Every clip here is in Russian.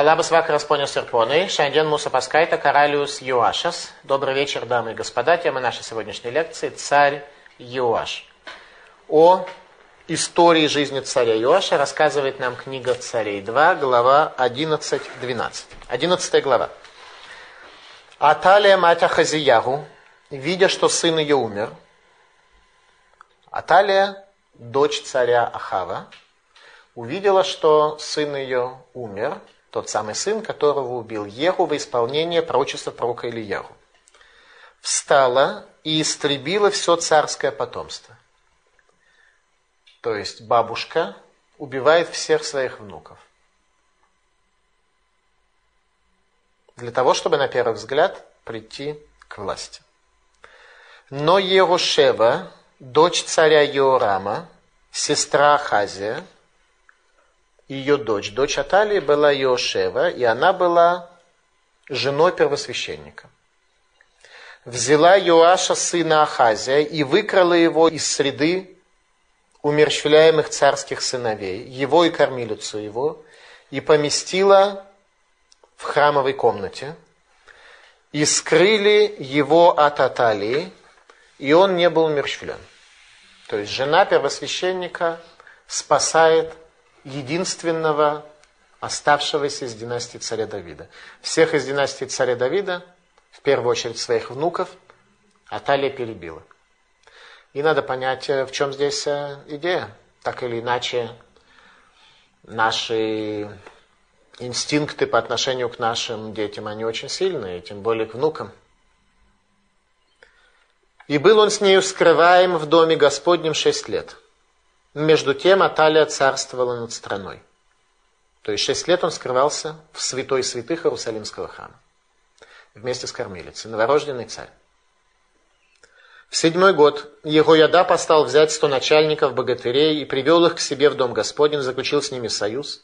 Labas vakaras, ponios ir ponai. Šiandien mūsų paskaita karalius Juašas. Добрый вечер, дамы и господа. Тема нашей сегодняшней лекции – царь Юаш. О истории жизни царя Юаша рассказывает нам книга «Царей 2», глава 11-12. 11 глава. Аталия мать Ахазиягу, видя, что сын ее умер, Аталия, дочь царя Ахава, увидела, что сын ее умер – тот самый сын, которого убил Еху во исполнение пророчества пророка Ильяху. Встала и истребила все царское потомство. То есть бабушка убивает всех своих внуков. Для того, чтобы на первый взгляд прийти к власти. Но Ерошева, дочь царя Йорама, сестра Хазия, ее дочь. Дочь Аталии была Иошева, и она была женой первосвященника. Взяла Йоаша сына Ахазия и выкрала его из среды умерщвляемых царских сыновей, его и кормилицу его, и поместила в храмовой комнате, и скрыли его от Аталии, и он не был умерщвлен. То есть жена первосвященника спасает единственного оставшегося из династии царя Давида. Всех из династии царя Давида, в первую очередь своих внуков, Аталия перебила. И надо понять, э, в чем здесь э, идея. Так или иначе, наши инстинкты по отношению к нашим детям, они очень сильные, тем более к внукам. И был он с нею скрываем в доме Господнем шесть лет – между тем Аталия царствовала над страной. То есть шесть лет он скрывался в святой святых Иерусалимского храма. Вместе с кормилицей, новорожденный царь. В седьмой год Егояда постал взять сто начальников богатырей и привел их к себе в дом Господень, заключил с ними союз,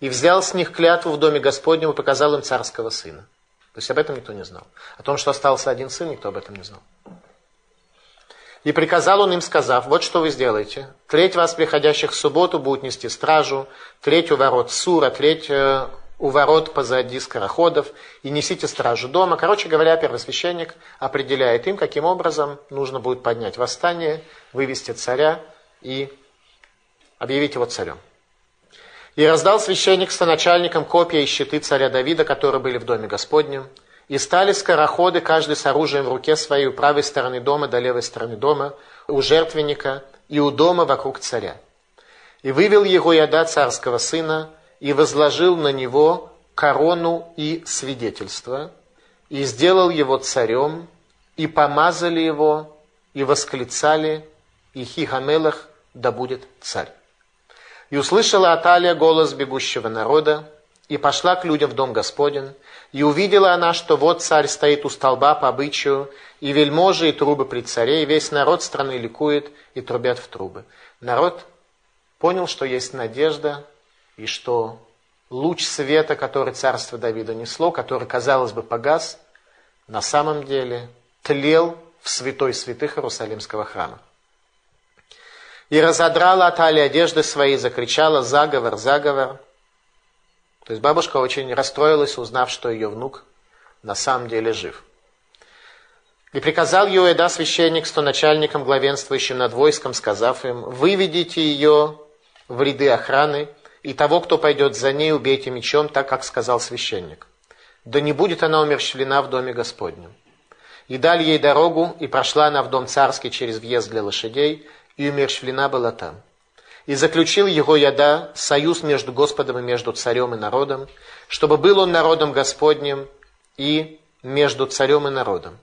и взял с них клятву в доме Господнем и показал им царского сына. То есть об этом никто не знал. О том, что остался один сын, никто об этом не знал. И приказал он им, сказав, вот что вы сделаете. Треть вас, приходящих в субботу, будет нести стражу, треть у ворот Сура, треть э, у ворот позади скороходов, и несите стражу дома. Короче говоря, первосвященник определяет им, каким образом нужно будет поднять восстание, вывести царя и объявить его царем. И раздал священник с начальником копья и щиты царя Давида, которые были в доме Господнем, и стали скороходы, каждый с оружием в руке своей, у правой стороны дома до левой стороны дома, у жертвенника и у дома вокруг царя. И вывел его яда царского сына, и возложил на него корону и свидетельство, и сделал его царем, и помазали его, и восклицали, и Хихамелах да будет царь. И услышала Аталия голос бегущего народа, и пошла к людям в дом Господень, и увидела она, что вот царь стоит у столба по обычаю, и вельможи, и трубы при царе, и весь народ страны ликует и трубят в трубы. Народ понял, что есть надежда, и что луч света, который царство Давида несло, который, казалось бы, погас, на самом деле тлел в святой святых Иерусалимского храма. И разодрала Аталия одежды свои, закричала «Заговор, заговор!» То есть бабушка очень расстроилась, узнав, что ее внук на самом деле жив. И приказал Юэда священник, что начальником, главенствующим над войском, сказав им, выведите ее в ряды охраны, и того, кто пойдет за ней, убейте мечом, так, как сказал священник. Да не будет она умерщвлена в доме Господнем. И дали ей дорогу, и прошла она в дом царский через въезд для лошадей, и умерщвлена была там. И заключил его яда союз между Господом и между царем и народом, чтобы был он народом Господним и между царем и народом.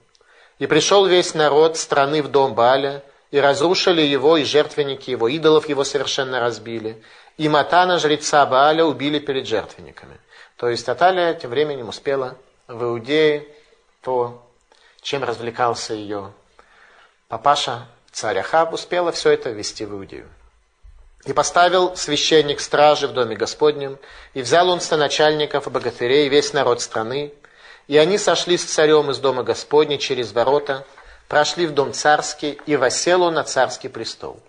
И пришел весь народ страны в дом Бааля, и разрушили его, и жертвенники его, идолов его совершенно разбили. И Матана, жреца Бааля, убили перед жертвенниками. То есть Аталия тем временем успела в Иудее то, чем развлекался ее папаша, царь Ахаб, успела все это ввести в Иудею. И поставил священник стражи в доме Господнем, и взял он начальников и богатырей, весь народ страны, и они сошли с царем из дома Господня через ворота, прошли в дом царский, и восел он на царский престол.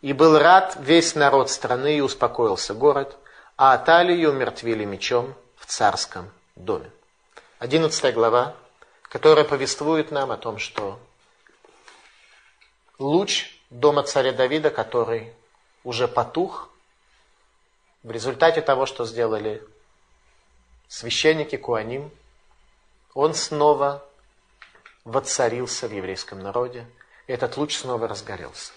И был рад весь народ страны, и успокоился город, а Аталию умертвили мечом, царском доме. Одиннадцатая глава, которая повествует нам о том, что луч дома царя Давида, который уже потух, в результате того, что сделали священники Куаним, он снова воцарился в еврейском народе, и этот луч снова разгорелся.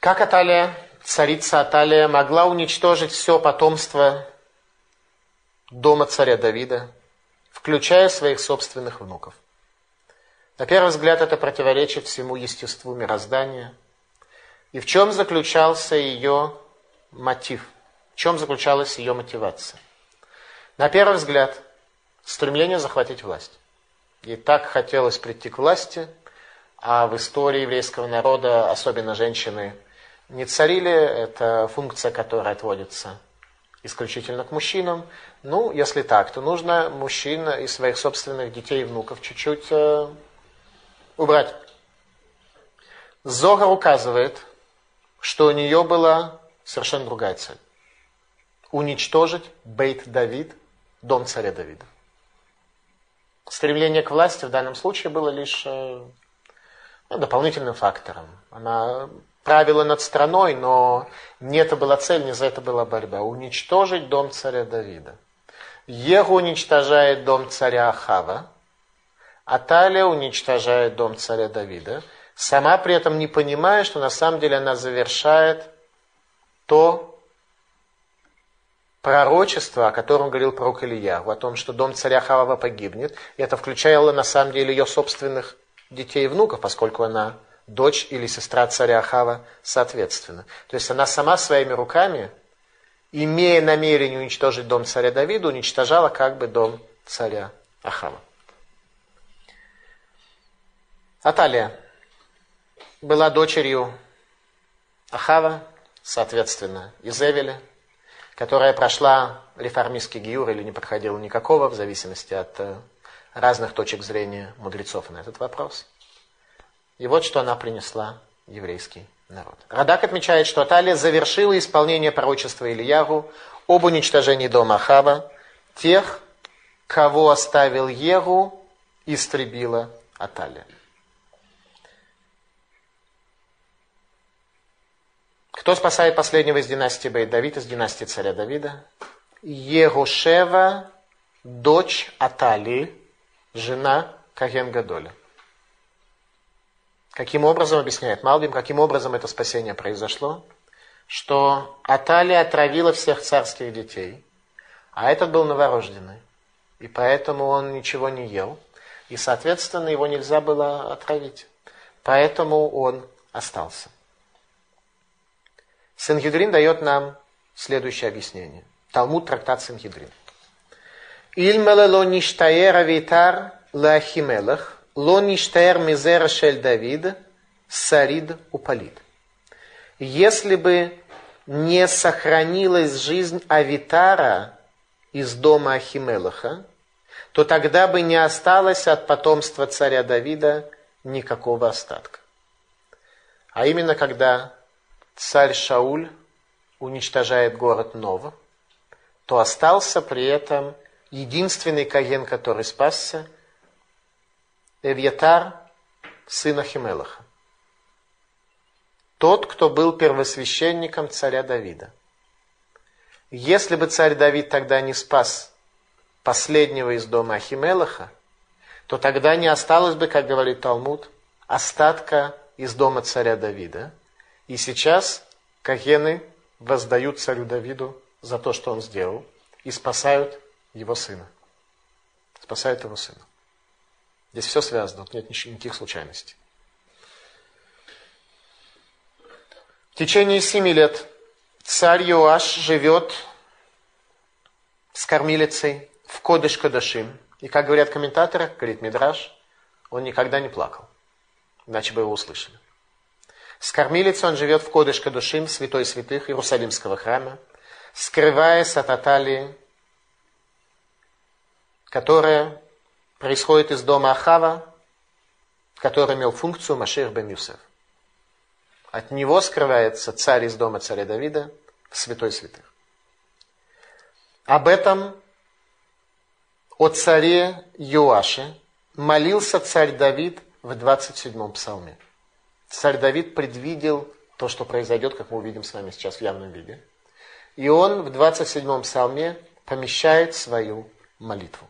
Как Аталия, царица Аталия, могла уничтожить все потомство дома царя Давида, включая своих собственных внуков? На первый взгляд это противоречит всему естеству мироздания. И в чем заключался ее мотив? В чем заключалась ее мотивация? На первый взгляд, стремление захватить власть. Ей так хотелось прийти к власти, а в истории еврейского народа, особенно женщины, не царили. Это функция, которая отводится исключительно к мужчинам. Ну, если так, то нужно мужчин и своих собственных детей и внуков чуть-чуть э, убрать. Зогар указывает, что у нее была совершенно другая цель. Уничтожить Бейт Давид, дом царя Давида. Стремление к власти в данном случае было лишь э, ну, дополнительным фактором. Она правила над страной, но не это была цель, не за это была борьба. Уничтожить дом царя Давида. Егу уничтожает дом царя Ахава, Аталия уничтожает дом царя Давида, сама при этом не понимая, что на самом деле она завершает то пророчество, о котором говорил пророк Ильяху, о том, что дом царя Хавава погибнет. И это включало на самом деле ее собственных детей и внуков, поскольку она дочь или сестра царя Ахава соответственно. То есть она сама своими руками, имея намерение уничтожить дом царя Давида, уничтожала как бы дом царя Ахава. Аталия была дочерью Ахава, соответственно, Изевеля, которая прошла реформистский гиюр или не проходила никакого, в зависимости от э, разных точек зрения мудрецов на этот вопрос. И вот что она принесла еврейский народ. Радак отмечает, что Аталия завершила исполнение пророчества Ильягу об уничтожении дома Ахава, тех, кого оставил Егу, истребила Аталия. Кто спасает последнего из династии Бейт Давид, из династии царя Давида? Егушева, дочь Атали, жена Каген Гадоля. Каким образом, объясняет Малбим, каким образом это спасение произошло? Что Аталия отравила всех царских детей, а этот был новорожденный, и поэтому он ничего не ел, и, соответственно, его нельзя было отравить. Поэтому он остался. Сангидрин дает нам следующее объяснение. Талмуд, трактат Сангидрин. Ильмеле ло ништаер авитар лахимелах, ло ништаер мизера шель Давид, сарид упалит. Если бы не сохранилась жизнь Авитара из дома Ахимелаха, то тогда бы не осталось от потомства царя Давида никакого остатка. А именно, когда царь Шауль уничтожает город Нов, то остался при этом единственный Каген, который спасся, Эвьятар, сын Ахимелаха. Тот, кто был первосвященником царя Давида. Если бы царь Давид тогда не спас последнего из дома Ахимелаха, то тогда не осталось бы, как говорит Талмуд, остатка из дома царя Давида – и сейчас Кагены воздают царю Давиду за то, что он сделал, и спасают его сына. Спасают его сына. Здесь все связано, тут нет никаких случайностей. В течение семи лет царь Юаш живет с кормилицей в Кодыш Кадашим. И, как говорят комментаторы, говорит Мидраш, он никогда не плакал. Иначе бы его услышали. С кормилицей он живет в Кодыш Кадушим, святой святых Иерусалимского храма, скрываясь от Аталии, которая происходит из дома Ахава, который имел функцию Машир бен Юсеф. От него скрывается царь из дома царя Давида в святой святых. Об этом о царе Юаше молился царь Давид в 27-м псалме. Царь Давид предвидел то, что произойдет, как мы увидим с вами сейчас в явном виде. И он в 27-м псалме помещает свою молитву.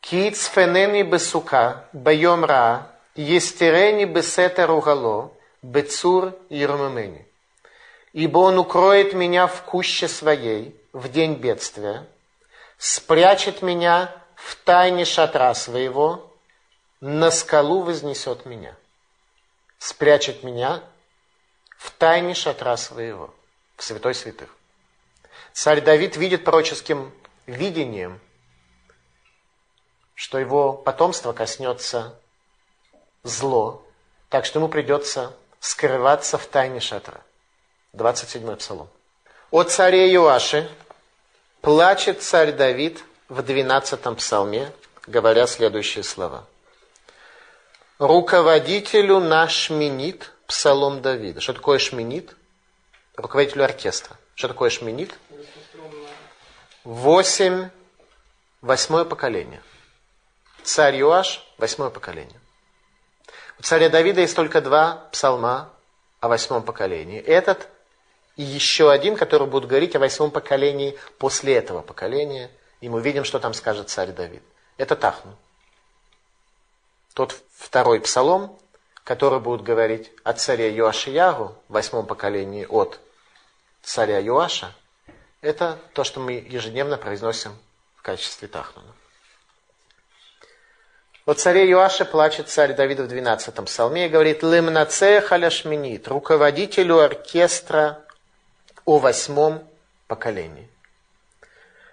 Ки цфенени бесука, байом ра, естерени бесетер угало, бецур ермемени. Ибо он укроет меня в куще своей в день бедствия, спрячет меня в тайне шатра своего, на скалу вознесет меня. Спрячет меня в тайне шатра своего, в святой святых. Царь Давид видит пророческим видением, что его потомство коснется зло, так что ему придется скрываться в тайне шатра. 27 псалом. О царе Юаше плачет царь Давид в 12 псалме, говоря следующие слова. Руководителю наш шминит, псалом Давида. Что такое шминит? Руководителю оркестра. Что такое шминит? Восемь, восьмое поколение. Царь Юаш, восьмое поколение. У царя Давида есть только два псалма о восьмом поколении. Этот и еще один, который будет говорить о восьмом поколении после этого поколения. И мы видим, что там скажет царь Давид. Это Тахну. Тот второй псалом, который будет говорить о царе Йоашиягу, восьмом поколении от царя Юаша, это то, что мы ежедневно произносим в качестве Тахнуна. О царе Юаше плачет царь Давид в 12 псалме и говорит «Лымнаце халяшминит» руководителю оркестра о восьмом поколении.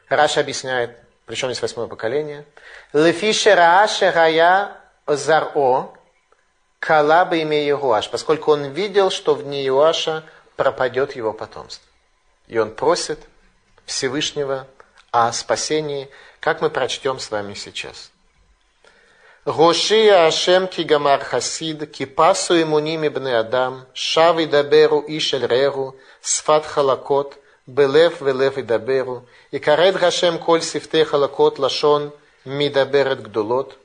Раша объясняет, причем здесь восьмое поколение. Лефише рааше рая заро калаба имя Иоаш, поскольку он видел, что в дни Иоаша пропадет его потомство. И он просит Всевышнего о спасении, как мы прочтем с вами сейчас. Гоши Ашем Кигамар Хасид, Кипасу Имуними Бне Адам, Шав Идаберу Ишель Регу, Сфат Халакот, Белев Велев Идаберу, и Карет Гашем Коль Сифте Халакот Лашон Мидаберет Гдулот.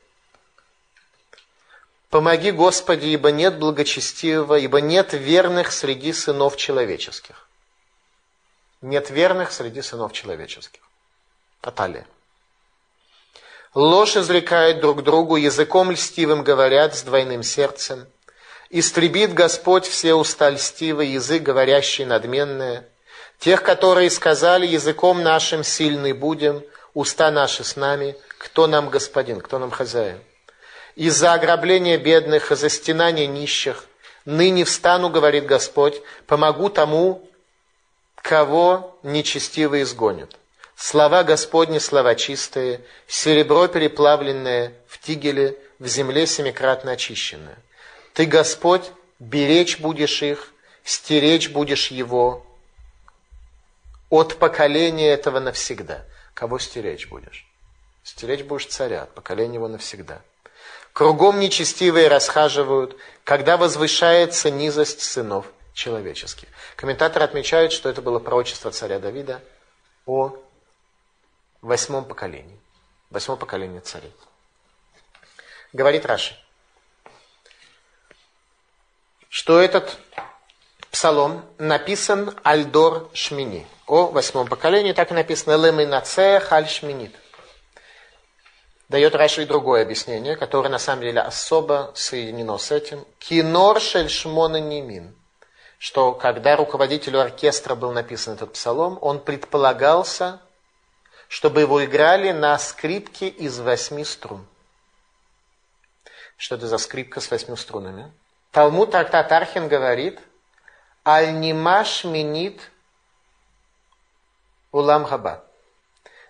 Помоги, Господи, ибо нет благочестивого, ибо нет верных среди сынов человеческих. Нет верных среди сынов человеческих. Аталия. Ложь изрекает друг другу, языком льстивым говорят с двойным сердцем. Истребит Господь все уста льстивые, язык говорящий надменное. Тех, которые сказали, языком нашим сильный будем, уста наши с нами, кто нам господин, кто нам хозяин. Из-за ограбления бедных, из-за стенания нищих, ныне встану, говорит Господь, помогу тому, кого нечестиво изгонят. Слова Господни, слова чистые, серебро переплавленное в тигеле, в земле семикратно очищенное. Ты, Господь, беречь будешь их, стеречь будешь его от поколения этого навсегда. Кого стеречь будешь? Стеречь будешь царя, от поколения его навсегда. Кругом нечестивые расхаживают, когда возвышается низость сынов человеческих. Комментаторы отмечают, что это было пророчество царя Давида о восьмом поколении. Восьмом поколении царей. Говорит Раши, что этот псалом написан Альдор Шмини. О восьмом поколении так и написано Леминаце Халь Шминит. Дает Раши и другое объяснение, которое на самом деле особо соединено с этим. Кинор Шель Шмона Нимин. Что когда руководителю оркестра был написан этот псалом, он предполагался чтобы его играли на скрипке из восьми струн. Что это за скрипка с восьми струнами? Талмуд трактат Архин говорит, Аль-Нимаш минит улам хаба.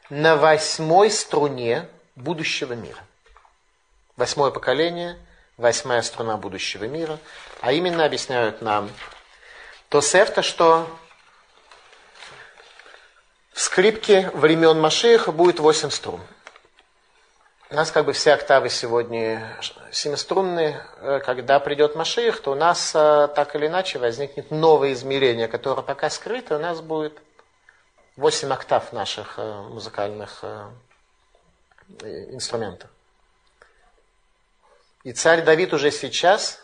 На восьмой струне будущего мира. Восьмое поколение, восьмая струна будущего мира. А именно объясняют нам то сефта, что в скрипке времен Машеха будет 8 струн. У нас как бы все октавы сегодня семиструнные. Э, когда придет Машех, то у нас э, так или иначе возникнет новое измерение, которое пока скрыто, у нас будет восемь октав наших э, музыкальных инструментов. И царь Давид уже сейчас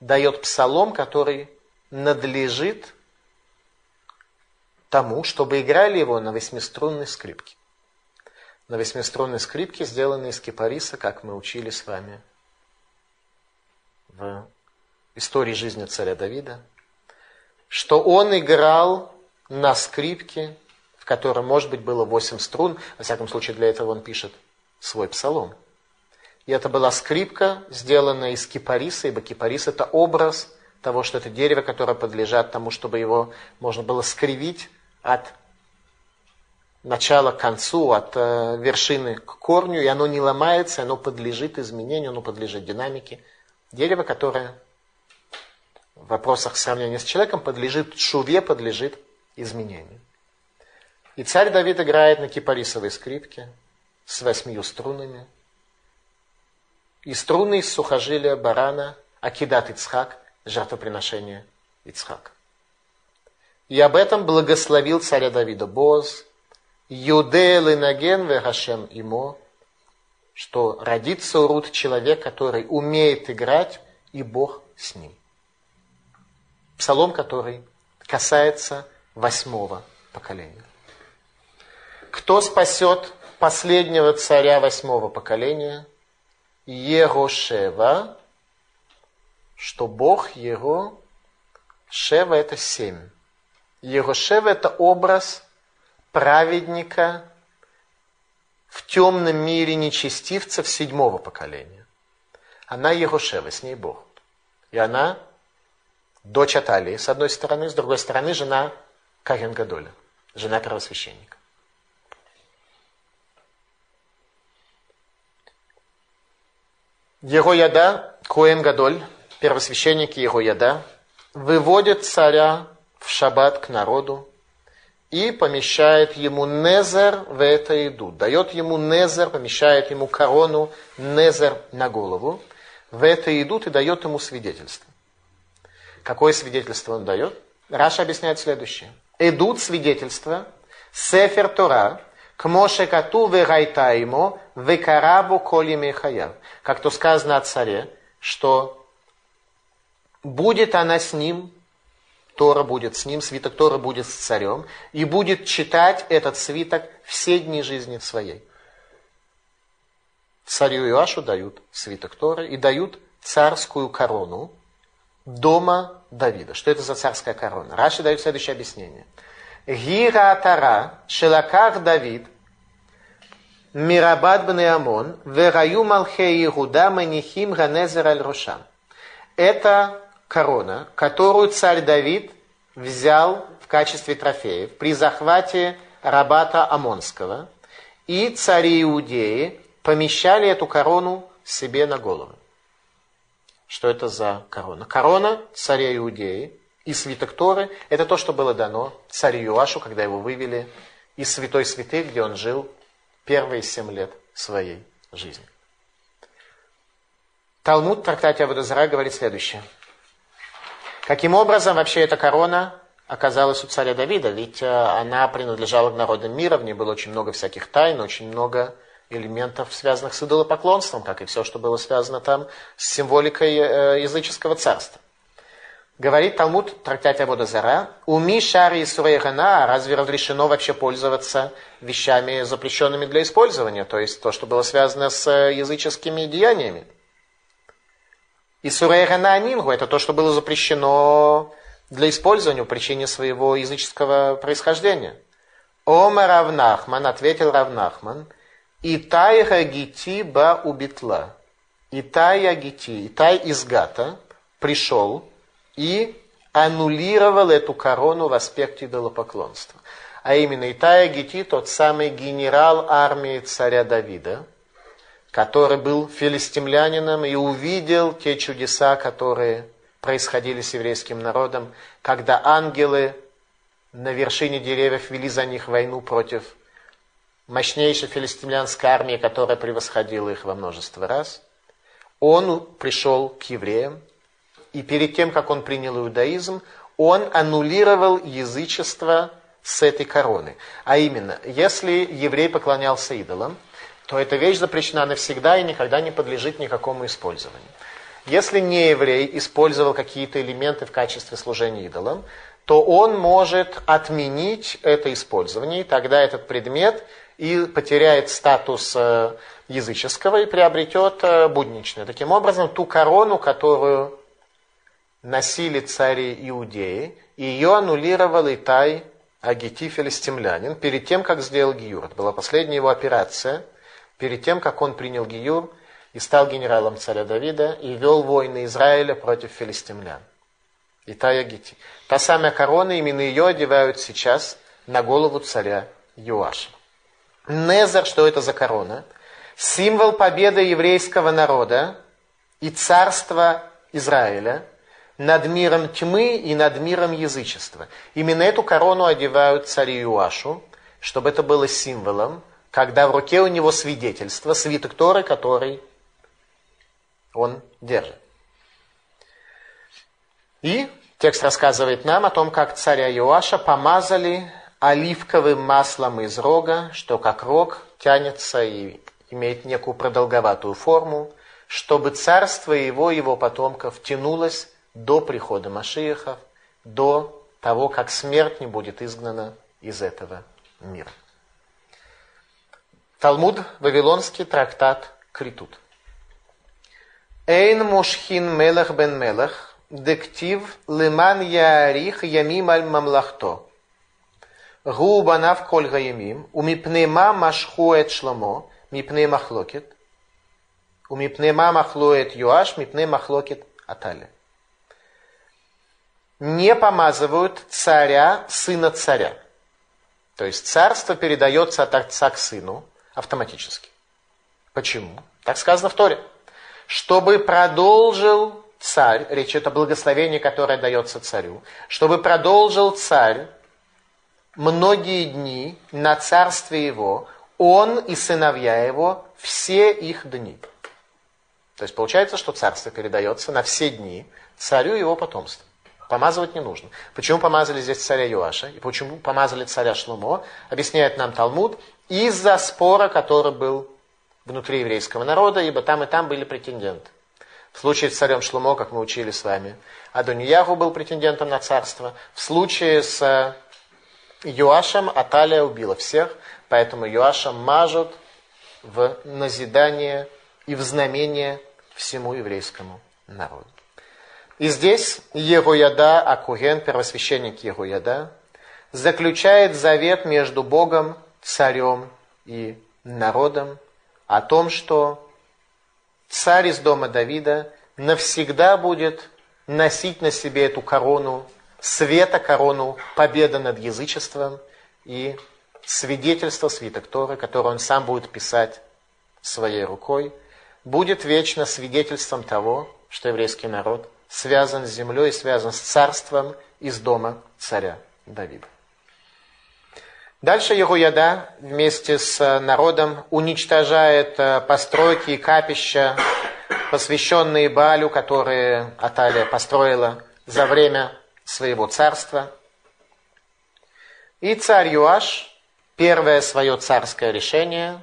дает псалом, который надлежит тому, чтобы играли его на восьмиструнной скрипке. На восьмиструнной скрипке, сделанной из кипариса, как мы учили с вами в истории жизни царя Давида, что он играл на скрипке, в котором, может быть, было восемь струн, во всяком случае, для этого он пишет свой псалом. И это была скрипка, сделанная из кипариса, ибо кипарис – это образ того, что это дерево, которое подлежит тому, чтобы его можно было скривить от начала к концу, от э, вершины к корню, и оно не ломается, оно подлежит изменению, оно подлежит динамике. Дерево, которое в вопросах сравнения с человеком подлежит шуве, подлежит изменению. И царь Давид играет на кипарисовой скрипке с восьмью струнами. И струны из сухожилия барана Акидат Ицхак, жертвоприношение Ицхак. И об этом благословил царя Давида Боз, Юдел и Наген Вехашем Имо, что родится у Рут человек, который умеет играть, и Бог с ним. Псалом, который касается восьмого поколения. Кто спасет последнего царя восьмого поколения? Ерошева, что Бог его, Шева это семь. Ерошева это образ праведника в темном мире нечестивцев седьмого поколения. Она Ерошева, с ней Бог. И она дочь Аталии, с одной стороны, с другой стороны, жена Карен Гадоля, жена первосвященника. Его яда, Коэн Гадоль, первосвященник его яда, выводит царя в шаббат к народу и помещает ему незер в это еду. Дает ему незер, помещает ему корону, незер на голову. В это идут и дает ему свидетельство. Какое свидетельство он дает? Раша объясняет следующее. Идут свидетельства, Сефер Тора, к Моше Кату вегайта ему, векарабу коли мехаяв. Как то сказано о царе, что будет она с ним, Тора будет с ним, свиток Тора будет с царем, и будет читать этот свиток все дни жизни своей. Царю Иоашу дают свиток Торы и дают царскую корону дома Давида. Что это за царская корона? Раши дает следующее объяснение – Гира Атара, Шелаках Давид, Мирабад бне Амон, Вераю Малхе Игуда, Манихим Ганезер аль Рошам. Это корона, которую царь Давид взял в качестве трофеев при захвате Рабата Амонского, и цари Иудеи помещали эту корону себе на голову. Что это за корона? Корона царя Иудеи и свиток Торы – это то, что было дано царю Юашу, когда его вывели из святой святых, где он жил первые семь лет своей жизни. Талмуд в трактате Абудазара говорит следующее. Каким образом вообще эта корона оказалась у царя Давида? Ведь э, она принадлежала к народам мира, в ней было очень много всяких тайн, очень много элементов, связанных с идолопоклонством, как и все, что было связано там с символикой э, языческого царства. Говорит Талмуд трактате Абода Зара, «Уми шари Исурейхана, разве разрешено вообще пользоваться вещами, запрещенными для использования, то есть то, что было связано с языческими деяниями?» Исурейхана Нингу – это то, что было запрещено для использования по причине своего языческого происхождения. Омар Равнахман, ответил Равнахман, «Итай гагити ба убитла». Итай агити, Итай из Гата пришел, и аннулировал эту корону в аспекте идолопоклонства. А именно Итая Гити, тот самый генерал армии царя Давида, который был филистимлянином и увидел те чудеса, которые происходили с еврейским народом, когда ангелы на вершине деревьев вели за них войну против мощнейшей филистимлянской армии, которая превосходила их во множество раз. Он пришел к евреям, и перед тем, как он принял иудаизм, он аннулировал язычество с этой короны. А именно, если еврей поклонялся идолам, то эта вещь запрещена навсегда и никогда не подлежит никакому использованию. Если не еврей использовал какие-то элементы в качестве служения идолам, то он может отменить это использование, и тогда этот предмет и потеряет статус э, языческого и приобретет э, будничный. Таким образом, ту корону, которую носили цари Иудеи, ее аннулировал Итай Агити филистимлянин перед тем, как сделал Гиюр. Это была последняя его операция, перед тем, как он принял Гиюр и стал генералом царя Давида и вел войны Израиля против филистимлян. Итай Агити. Та самая корона, именно ее одевают сейчас на голову царя Юаша. Незер, что это за корона? Символ победы еврейского народа и царства Израиля – над миром тьмы и над миром язычества. Именно эту корону одевают царю Иоашу, чтобы это было символом, когда в руке у него свидетельство, свиток Торы, который он держит. И текст рассказывает нам о том, как царя Иоаша помазали оливковым маслом из рога, что как рог тянется и имеет некую продолговатую форму, чтобы царство его, его потомков тянулось до прихода Машиеха, до того, как смерть не будет изгнана из этого мира. Талмуд, Вавилонский трактат Критут. Эйн мушхин мелах бен мелах, дектив лиман ярих ямим аль мамлахто. Гу банав коль гаямим, умипнема машхуэт шламо, мипне махлокет, умипнема махлоет юаш, мипне махлокет аталя не помазывают царя, сына царя. То есть царство передается от отца к сыну автоматически. Почему? Так сказано в Торе. Чтобы продолжил царь, речь идет о благословении, которое дается царю, чтобы продолжил царь многие дни на царстве его, он и сыновья его все их дни. То есть получается, что царство передается на все дни царю и его потомству. Помазывать не нужно. Почему помазали здесь царя Юаша? И почему помазали царя Шлумо? Объясняет нам Талмуд. Из-за спора, который был внутри еврейского народа, ибо там и там были претенденты. В случае с царем Шлумо, как мы учили с вами, Адонияху был претендентом на царство. В случае с Юашем Аталия убила всех, поэтому Юаша мажут в назидание и в знамение всему еврейскому народу. И здесь Егояда, Акуген, первосвященник Егояда, заключает завет между Богом, царем и народом о том, что царь из дома Давида навсегда будет носить на себе эту корону света, корону победы над язычеством и свидетельство свиток Торы, которое он сам будет писать своей рукой, будет вечно свидетельством того, что еврейский народ связан с землей, связан с царством из дома царя Давида. Дальше Егуяда вместе с народом уничтожает э, постройки и капища, посвященные Балю, которые Аталия построила за время своего царства. И царь Юаш первое свое царское решение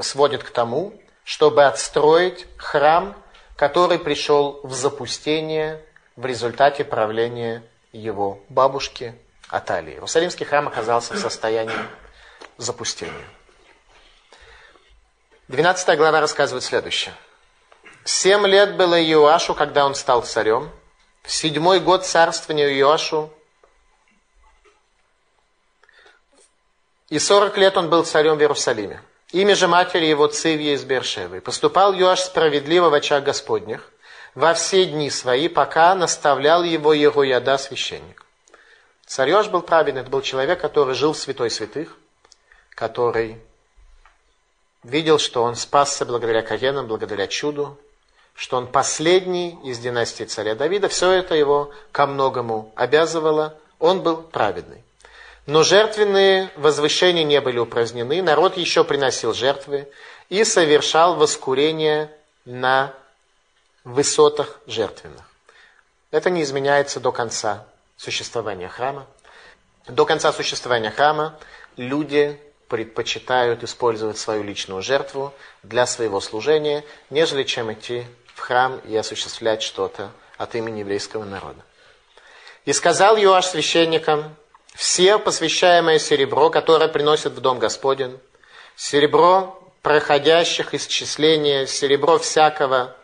сводит к тому, чтобы отстроить храм который пришел в запустение в результате правления его бабушки Аталии. Иерусалимский храм оказался в состоянии запустения. 12 глава рассказывает следующее. Семь лет было Иоашу, когда он стал царем. В седьмой год царствования Иоашу. И сорок лет он был царем в Иерусалиме. Имя же матери его Цивья из Бершевы. Поступал Юаш справедливо в очах Господних во все дни свои, пока наставлял его его яда священник. Царь Йоаш был праведный, это был человек, который жил в святой святых, который видел, что он спасся благодаря Каенам, благодаря чуду, что он последний из династии царя Давида. Все это его ко многому обязывало. Он был праведный. Но жертвенные возвышения не были упразднены, народ еще приносил жертвы и совершал воскурение на высотах жертвенных. Это не изменяется до конца существования храма. До конца существования храма люди предпочитают использовать свою личную жертву для своего служения, нежели чем идти в храм и осуществлять что-то от имени еврейского народа. И сказал Юаш священникам, все посвящаемое серебро, которое приносят в дом Господень, серебро проходящих исчисления, серебро всякого,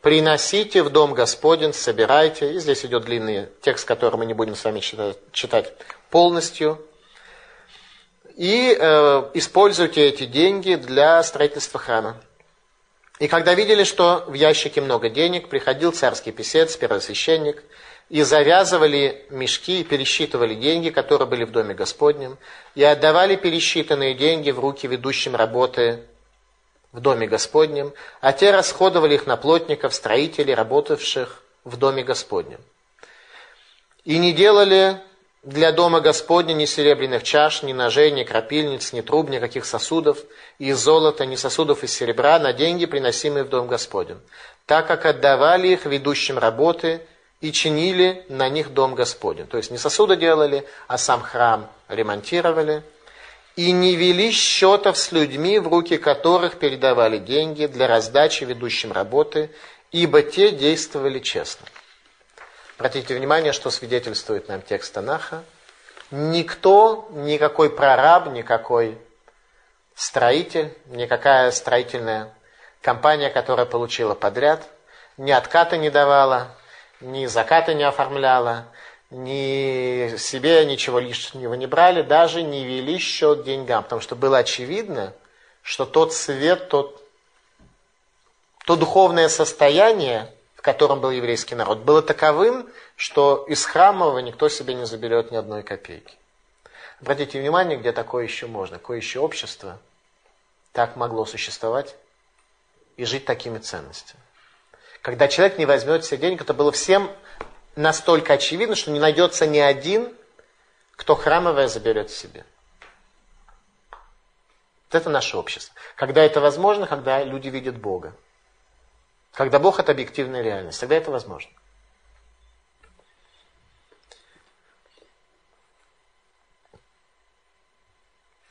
приносите в дом Господень, собирайте. И здесь идет длинный текст, который мы не будем с вами читать, читать полностью. И э, используйте эти деньги для строительства храма. И когда видели, что в ящике много денег, приходил царский писец, первосвященник, и завязывали мешки и пересчитывали деньги, которые были в доме Господнем, и отдавали пересчитанные деньги в руки ведущим работы в доме Господнем, а те расходовали их на плотников, строителей, работавших в доме Господнем. И не делали для дома Господня ни серебряных чаш, ни ножей, ни крапильниц, ни труб, никаких сосудов из золота, ни сосудов из серебра на деньги, приносимые в дом Господень, так как отдавали их ведущим работы и чинили на них дом Господень. То есть не сосуды делали, а сам храм ремонтировали. И не вели счетов с людьми, в руки которых передавали деньги для раздачи ведущим работы, ибо те действовали честно. Обратите внимание, что свидетельствует нам текст Танаха. Никто, никакой прораб, никакой строитель, никакая строительная компания, которая получила подряд, ни отката не давала, ни заката не оформляла, ни себе ничего лишнего не брали, даже не вели счет деньгам, потому что было очевидно, что тот свет, тот, то духовное состояние, в котором был еврейский народ, было таковым, что из храмового никто себе не заберет ни одной копейки. Обратите внимание, где такое еще можно, какое еще общество так могло существовать и жить такими ценностями. Когда человек не возьмет все деньги, это было всем настолько очевидно, что не найдется ни один, кто храмовое заберет себе. Вот это наше общество. Когда это возможно, когда люди видят Бога. Когда Бог это объективная реальность, тогда это возможно.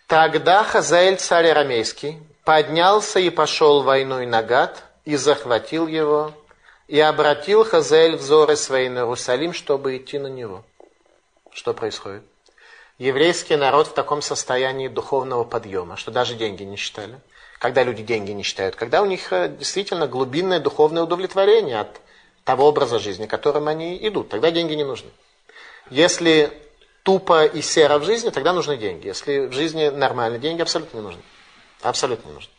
Тогда Хазаэль, царь арамейский, поднялся и пошел войной на Гад, и захватил его, и обратил Хазель взоры свои на Иерусалим, чтобы идти на него. Что происходит? Еврейский народ в таком состоянии духовного подъема, что даже деньги не считали. Когда люди деньги не считают? Когда у них э, действительно глубинное духовное удовлетворение от того образа жизни, которым они идут. Тогда деньги не нужны. Если тупо и серо в жизни, тогда нужны деньги. Если в жизни нормально, деньги абсолютно не нужны. Абсолютно не нужны.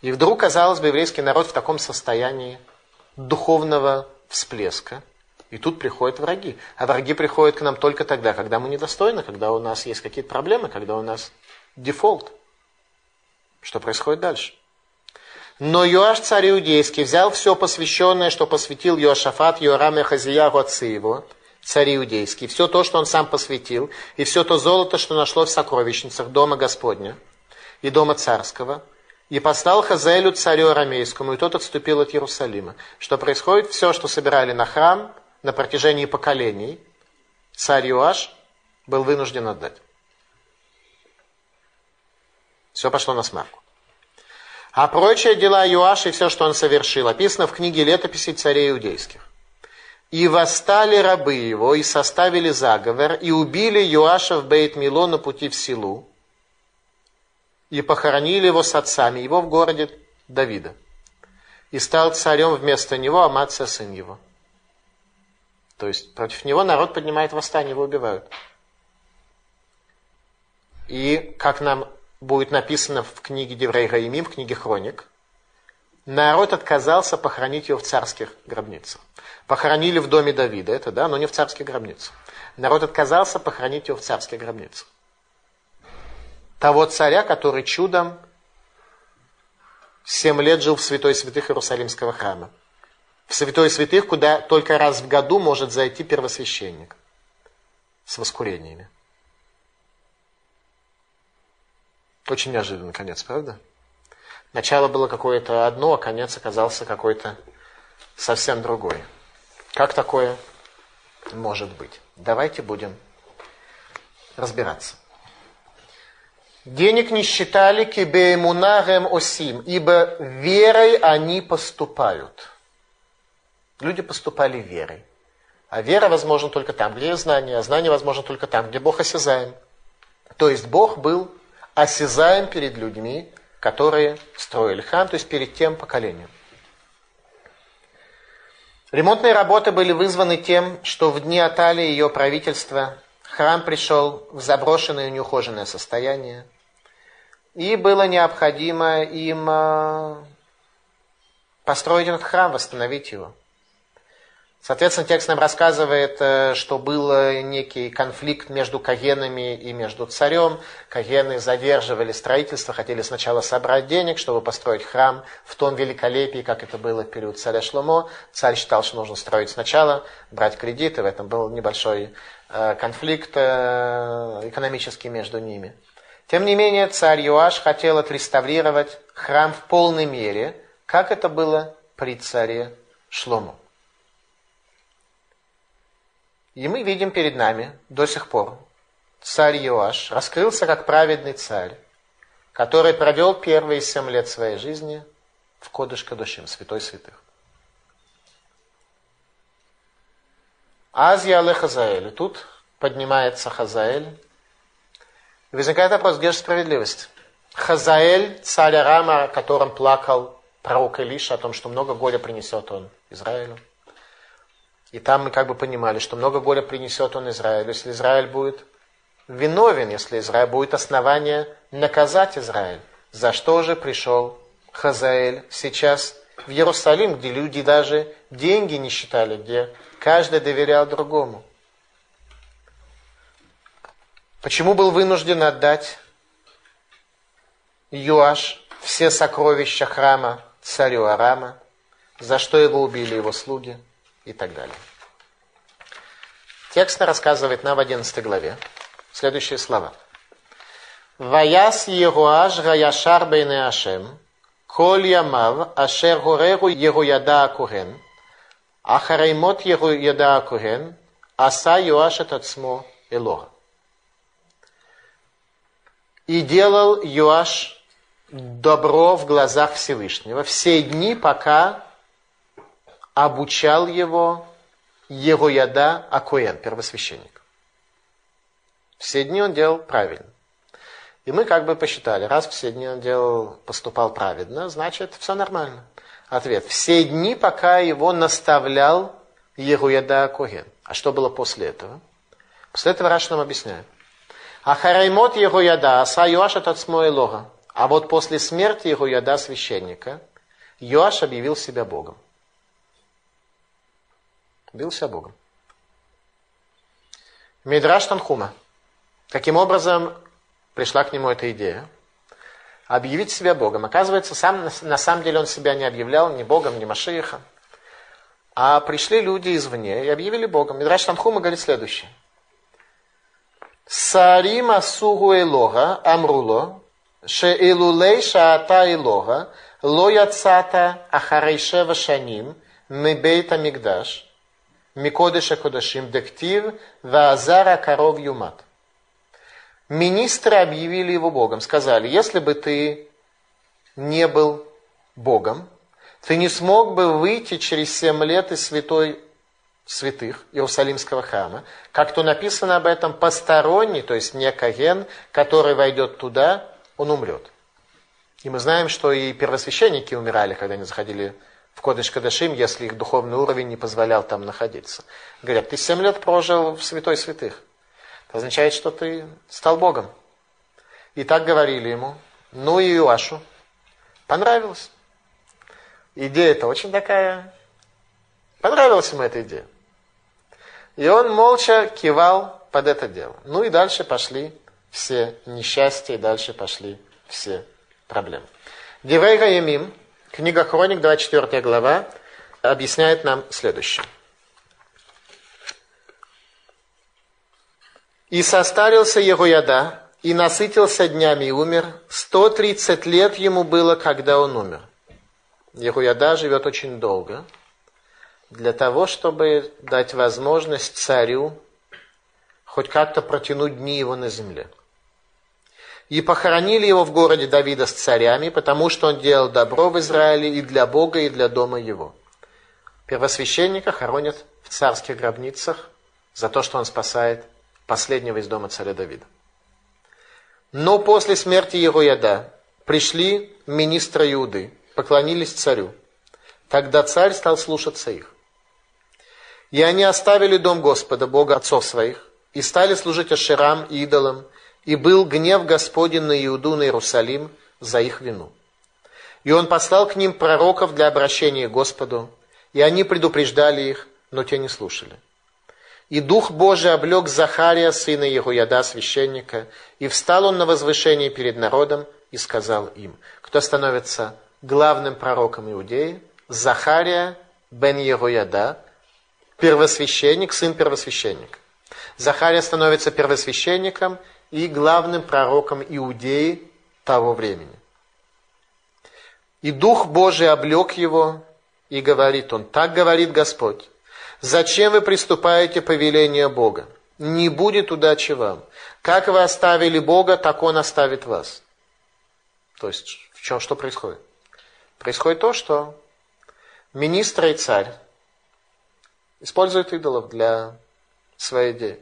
И вдруг, казалось бы, еврейский народ в таком состоянии духовного всплеска. И тут приходят враги. А враги приходят к нам только тогда, когда мы недостойны, когда у нас есть какие-то проблемы, когда у нас дефолт. Что происходит дальше? Но Йоаш, царь иудейский, взял все посвященное, что посвятил Йошафат, Йорам и Хазияху, отцы его, царь иудейский, все то, что он сам посвятил, и все то золото, что нашло в сокровищницах дома Господня и дома царского – и послал Хазаэлю царю арамейскому, и тот отступил от Иерусалима. Что происходит? Все, что собирали на храм на протяжении поколений, царь Юаш был вынужден отдать. Все пошло на смарку. А прочие дела Юаша и все, что он совершил, описано в книге летописей царей иудейских. И восстали рабы его, и составили заговор, и убили Юаша в Бейт-Мило на пути в Силу, и похоронили его с отцами, его в городе Давида. И стал царем вместо него Амация, сын его. То есть против него народ поднимает восстание, его убивают. И, как нам будет написано в книге Деврей Гаимим, в книге Хроник, народ отказался похоронить его в царских гробницах. Похоронили в доме Давида, это да, но не в царских гробницах. Народ отказался похоронить его в царских гробницах того царя, который чудом семь лет жил в святой святых Иерусалимского храма. В святой святых, куда только раз в году может зайти первосвященник с воскурениями. Очень неожиданный конец, правда? Начало было какое-то одно, а конец оказался какой-то совсем другой. Как такое может быть? Давайте будем разбираться. Денег не считали кибеемунарем осим, ибо верой они поступают. Люди поступали верой. А вера возможна только там, где есть знание, а знание возможно только там, где Бог осязаем. То есть Бог был осязаем перед людьми, которые строили храм, то есть перед тем поколением. Ремонтные работы были вызваны тем, что в дни Атали и ее правительства храм пришел в заброшенное и неухоженное состояние, и было необходимо им а, построить этот храм, восстановить его. Соответственно, текст нам рассказывает, э, что был некий конфликт между Кагенами и между царем. Кагены задерживали строительство, хотели сначала собрать денег, чтобы построить храм в том великолепии, как это было в период царя Шломо. Царь считал, что нужно строить сначала, брать кредиты. В этом был небольшой э, конфликт э, экономический между ними. Тем не менее, царь Юаш хотел отреставрировать храм в полной мере, как это было при царе Шлому. И мы видим перед нами до сих пор царь Иоаш раскрылся как праведный царь, который провел первые семь лет своей жизни в Кодыш Кадушим, святой святых. Азия Але Хазаэль. И тут поднимается Хазаэль. И возникает вопрос, где же справедливость? Хазаэль, царь Арама, о котором плакал пророк Илиша, о том, что много горя принесет он Израилю. И там мы как бы понимали, что много горя принесет он Израилю, если Израиль будет виновен, если Израиль будет основание наказать Израиль. За что же пришел Хазаэль сейчас в Иерусалим, где люди даже деньги не считали, где каждый доверял другому? Почему был вынужден отдать Юаш все сокровища храма царю Арама? За что его убили его слуги? и так далее. Текст рассказывает нам в 11 главе следующие слова. Ваяс Еруаш Гаяшар Бейне Ашем, Коль Ямав, Ашер Гореру Еруяда Акурен, Ахареймот Еруяда Акурен, Аса Юаш Ацмо Элора. И делал Юаш добро в глазах Всевышнего все дни, пока обучал его Егояда Акуэн, первосвященник. Все дни он делал правильно. И мы как бы посчитали, раз все дни он делал, поступал правильно, значит, все нормально. Ответ. Все дни, пока его наставлял Егуяда Акуэн. А что было после этого? После этого Раш нам объясняет. Ахараймот Егуяда, аса Йоаша Тацмо Лога. А вот после смерти Егуяда священника, Йоаш объявил себя Богом. Бился Богом. Мидраш Танхума. Каким образом пришла к нему эта идея? Объявить себя Богом. Оказывается, сам, на самом деле он себя не объявлял ни Богом, ни Машиихом. А пришли люди извне и объявили Богом. Мидраш Танхума говорит следующее. Сарима сугу элога амруло, ше илулей шаата элога, ло яцата ахарейшева шаним, мебейта мигдаш, Микодыша Кодашим Дектив Ваазара Коров Юмат. Министры объявили его Богом, сказали, если бы ты не был Богом, ты не смог бы выйти через семь лет из святой святых Иерусалимского храма. Как то написано об этом, посторонний, то есть не Каген, который войдет туда, он умрет. И мы знаем, что и первосвященники умирали, когда они заходили в Кодыш Кадашим, если их духовный уровень не позволял там находиться. Говорят, ты семь лет прожил в святой святых. Это означает, что ты стал Богом. И так говорили ему. Ну и Иоашу понравилось. Идея это очень такая... Понравилась ему эта идея. И он молча кивал под это дело. Ну и дальше пошли все несчастья, и дальше пошли все проблемы. Дивей Гаямим, Книга Хроник, 24 глава, объясняет нам следующее. «И состарился его яда, и насытился днями и умер. 130 лет ему было, когда он умер». Ехуяда живет очень долго, для того, чтобы дать возможность царю хоть как-то протянуть дни его на земле. И похоронили его в городе Давида с царями, потому что он делал добро в Израиле и для Бога, и для дома его. Первосвященника хоронят в царских гробницах за то, что он спасает последнего из дома царя Давида. Но после смерти его яда пришли министры Иуды, поклонились царю. Тогда царь стал слушаться их. И они оставили дом Господа, Бога отцов своих, и стали служить Ашерам и идолам, и был гнев Господень на Иуду, на Иерусалим за их вину. И он послал к ним пророков для обращения к Господу, и они предупреждали их, но те не слушали. И Дух Божий облег Захария, сына его яда, священника, и встал он на возвышение перед народом и сказал им, кто становится главным пророком Иудеи, Захария бен Егояда, первосвященник, сын первосвященника. Захария становится первосвященником и главным пророком Иудеи того времени. И Дух Божий облег его, и говорит он, так говорит Господь, зачем вы приступаете по велению Бога? Не будет удачи вам. Как вы оставили Бога, так Он оставит вас. То есть, в чем, что происходит? Происходит то, что министр и царь используют идолов для своей идеи.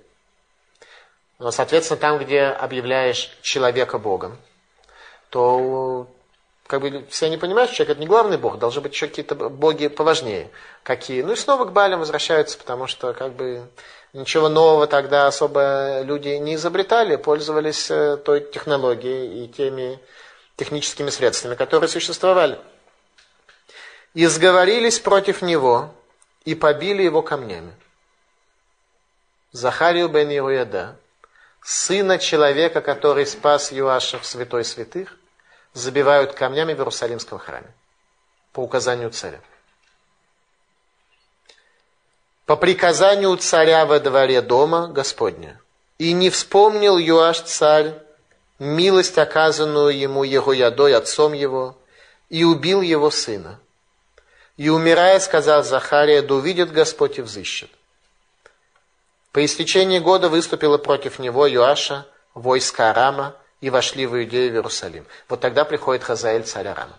Но, соответственно, там, где объявляешь человека Богом, то как бы все не понимают, что человек это не главный бог, должны быть еще какие-то боги поважнее. Какие? Ну и снова к Балям возвращаются, потому что как бы ничего нового тогда особо люди не изобретали, пользовались э, той технологией и теми техническими средствами, которые существовали. И сговорились против него и побили его камнями. Захарию бен Иояда, сына человека, который спас Юаша в святой святых, забивают камнями в Иерусалимском храме по указанию царя. По приказанию царя во дворе дома Господня. И не вспомнил Юаш царь милость, оказанную ему его ядой, отцом его, и убил его сына. И умирая, сказал Захария, да увидит Господь и взыщет. По истечении года выступило против него Юаша, войско Арама, и вошли в Иудею в Иерусалим. Вот тогда приходит Хазаэль, царь Арама.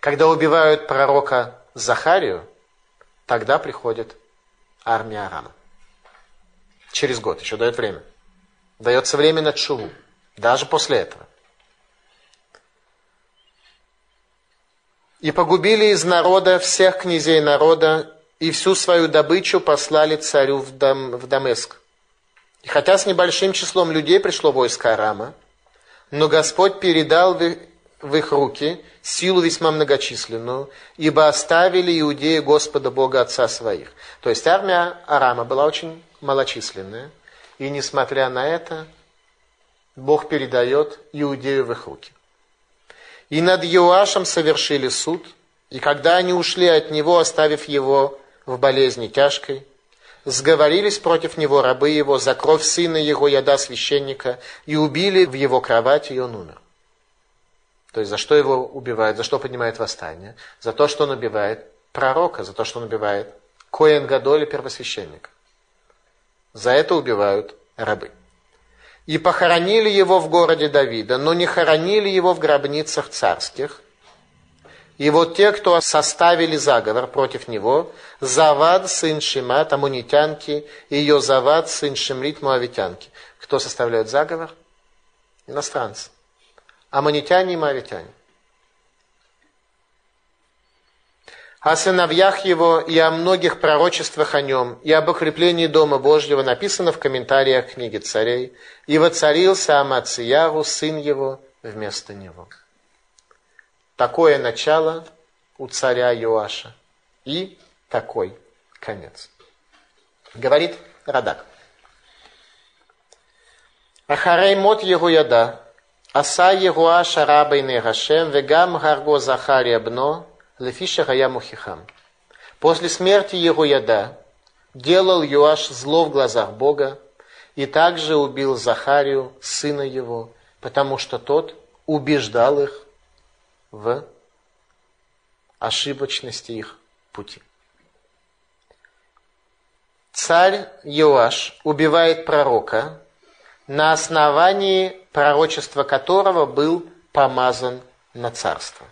Когда убивают пророка Захарию, тогда приходит армия Арама. Через год, еще дает время. Дается время на Чулу. Даже после этого. И погубили из народа всех князей народа, и всю свою добычу послали царю в, Дам, в Дамеск. И хотя с небольшим числом людей пришло войско Арама, но Господь передал в их руки силу весьма многочисленную, ибо оставили иудеи Господа Бога Отца своих. То есть армия Арама была очень малочисленная, и несмотря на это, Бог передает Иудею в их руки. И над Иоашем совершили суд, и когда они ушли от него, оставив его в болезни тяжкой, сговорились против него рабы его за кровь сына его яда священника и убили в его кровати, и он умер. То есть за что его убивают, за что поднимает восстание? За то, что он убивает пророка, за то, что он убивает Коэн Гадоли первосвященника. За это убивают рабы и похоронили его в городе Давида, но не хоронили его в гробницах царских. И вот те, кто составили заговор против него, Завад, сын Шимат, амунитянки, и ее Завад, сын Шимрит, муавитянки. Кто составляет заговор? Иностранцы. Амунитяне и муавитяне. О сыновьях его и о многих пророчествах о нем, и об укреплении Дома Божьего написано в комментариях книги царей, и воцарился Амацияру, сын его, вместо него. Такое начало у царя Иоаша и такой конец. Говорит Радак. Ахарей мот его яда, аса Егуаша рабейный Гашем, вегам гарго Захария бно, Лефиша Хаямухихам. После смерти его яда делал Юаш зло в глазах Бога и также убил Захарию, сына его, потому что тот убеждал их в ошибочности их пути. царь Йоаш убивает пророка, на основании пророчества которого был помазан на царство.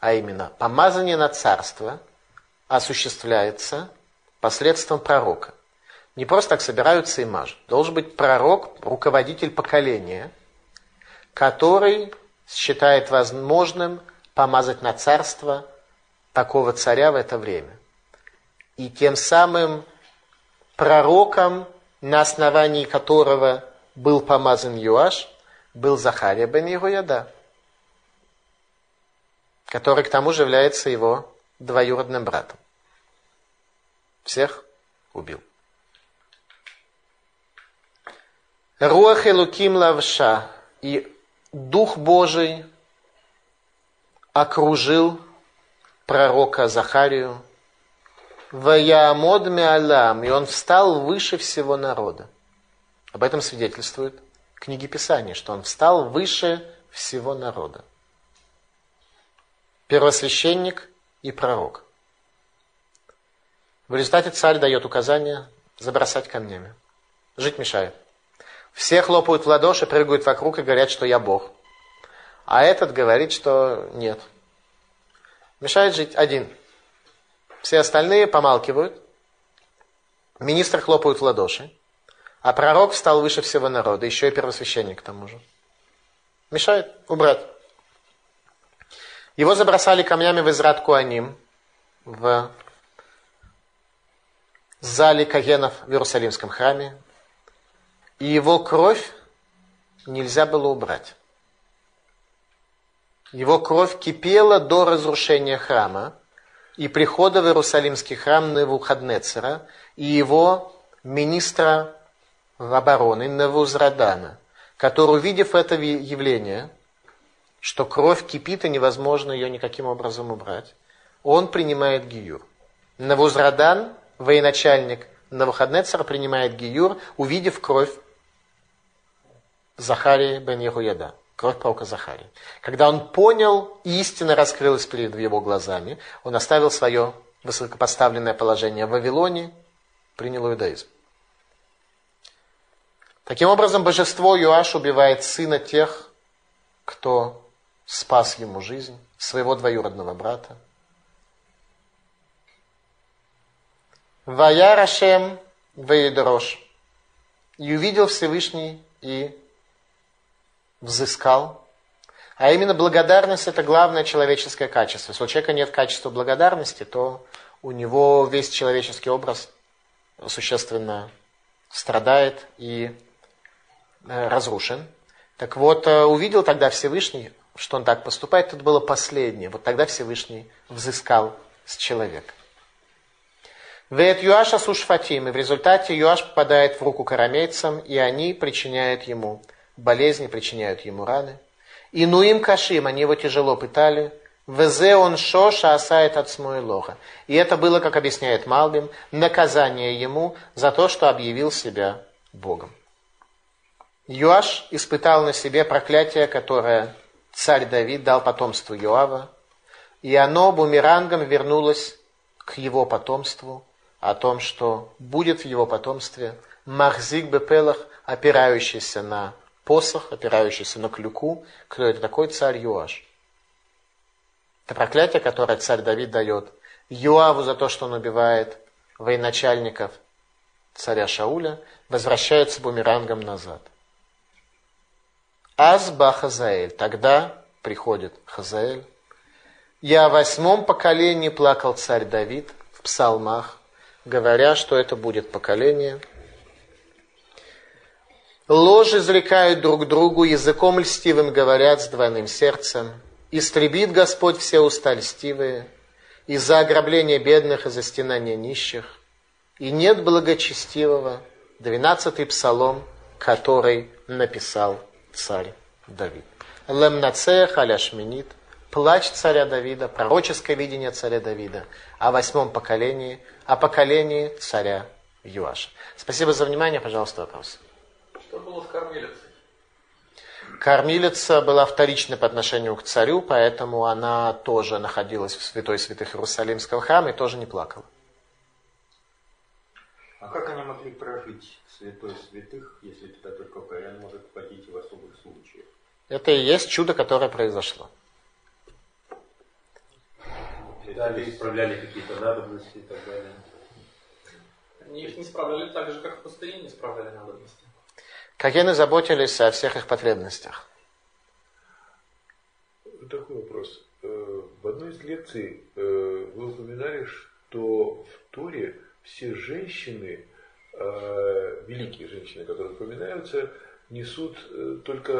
А именно, помазание на царство осуществляется посредством пророка. Не просто так собираются и мажут. Должен быть пророк, руководитель поколения, который считает возможным помазать на царство такого царя в это время. И тем самым пророком, на основании которого был помазан Юаш, был Захария бен Егояда, который к тому же является его двоюродным братом. Всех убил. Руах Элуким Лавша и Дух Божий окружил пророка Захарию Ваямод Миалам, и он встал выше всего народа. Об этом свидетельствует книги Писания, что он встал выше всего народа. Первосвященник и пророк. В результате царь дает указание забросать камнями. Жить мешает. Все хлопают в ладоши, прыгают вокруг и говорят, что я Бог. А этот говорит, что нет. Мешает жить один – все остальные помалкивают. Министр хлопают в ладоши. А пророк встал выше всего народа, еще и первосвященник к тому же. Мешает убрать. Его забросали камнями в Израт Куаним, в зале Кагенов в Иерусалимском храме. И его кровь нельзя было убрать. Его кровь кипела до разрушения храма, и прихода в Иерусалимский храм Невухаднецера и его министра обороны Невузрадана, который, увидев это явление, что кровь кипит и невозможно ее никаким образом убрать, он принимает гиюр. Навузрадан, военачальник Навуходнецера, принимает гиюр, увидев кровь Захарии бен Ехуяда кровь пророка Захария. Когда он понял, истина раскрылась перед его глазами, он оставил свое высокопоставленное положение в Вавилоне, принял иудаизм. Таким образом, божество Юаш убивает сына тех, кто спас ему жизнь, своего двоюродного брата. Вая Рашем Вейдрош. И увидел Всевышний и взыскал. А именно благодарность – это главное человеческое качество. Если у человека нет качества благодарности, то у него весь человеческий образ существенно страдает и э, разрушен. Так вот, э, увидел тогда Всевышний, что он так поступает, это было последнее. Вот тогда Всевышний взыскал с человека. Вет Юаша Сушфатим, и в результате Юаш попадает в руку карамейцам, и они причиняют ему болезни причиняют ему раны. И ну им кашим, они его тяжело пытали. Везе он шоша асает от смуилоха. И это было, как объясняет Малбим, наказание ему за то, что объявил себя Богом. Юаш испытал на себе проклятие, которое царь Давид дал потомству Юава, и оно бумерангом вернулось к его потомству, о том, что будет в его потомстве Махзик Бепелах, опирающийся на посох, опирающийся на клюку. Кто это такой? Царь Юаш. Это проклятие, которое царь Давид дает Юаву за то, что он убивает военачальников царя Шауля, возвращается бумерангом назад. Азба Хазаэль. Тогда приходит Хазаэль. Я о восьмом поколении плакал царь Давид в псалмах, говоря, что это будет поколение, Ложь изрекают друг другу, языком льстивым говорят с двойным сердцем. Истребит Господь все уста льстивые, из-за ограбления бедных и за стенания нищих. И нет благочестивого, двенадцатый псалом, который написал царь Давид. Лемнаце халяшминит, плач царя Давида, пророческое видение царя Давида о восьмом поколении, о поколении царя Юаша. Спасибо за внимание, пожалуйста, вопросы. Что было с кормилицей? Кормилица была вторичной по отношению к царю, поэтому она тоже находилась в святой святых Иерусалимского храма и тоже не плакала. А как они могли прожить святой святых, если туда только Коэн может входить в особых случаях? Это и есть чудо, которое произошло. Далее исправляли какие-то надобности и так далее. Они их не справляли так же, как в пустыне не справляли надобности. Кагены заботились о всех их потребностях. Такой вопрос. Э, в одной из лекций э, вы упоминали, что в Торе все женщины, э, великие женщины, которые упоминаются, несут только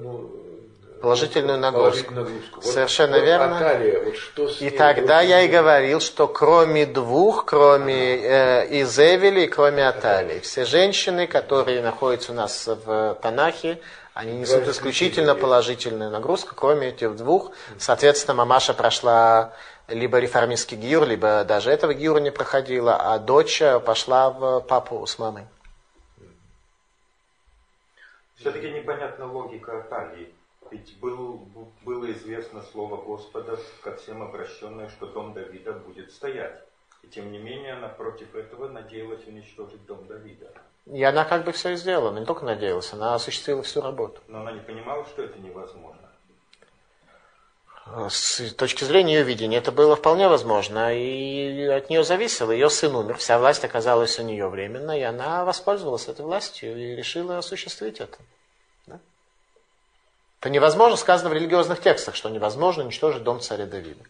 ну, Положительную нагрузку. Положительную нагрузку. Совершенно вот, верно. Аталия, вот что И тогда вот я и говорил, что кроме двух, кроме э, Изевели и кроме Аталии, все женщины, которые находятся у нас в Танахе, они несут исключительно положительную нагрузку, кроме этих двух. Соответственно, мамаша прошла либо реформистский гиюр, либо даже этого гиюра не проходила, а дочь пошла в папу с мамой. Все-таки непонятна логика Аталии. Ведь был, было известно слово Господа ко всем обращенное, что дом Давида будет стоять. И тем не менее она против этого надеялась уничтожить дом Давида. И она как бы все сделала, но не только надеялась, она осуществила всю работу. Но она не понимала, что это невозможно. С точки зрения ее видения это было вполне возможно, и от нее зависело. Ее сын умер, вся власть оказалась у нее временно, и она воспользовалась этой властью и решила осуществить это. Да? Это невозможно, сказано в религиозных текстах, что невозможно уничтожить дом царя Давида.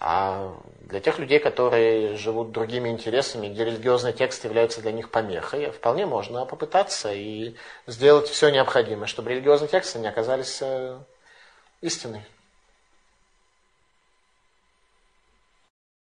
А для тех людей, которые живут другими интересами, где религиозный текст является для них помехой, вполне можно попытаться и сделать все необходимое, чтобы религиозные тексты не оказались э, истиной.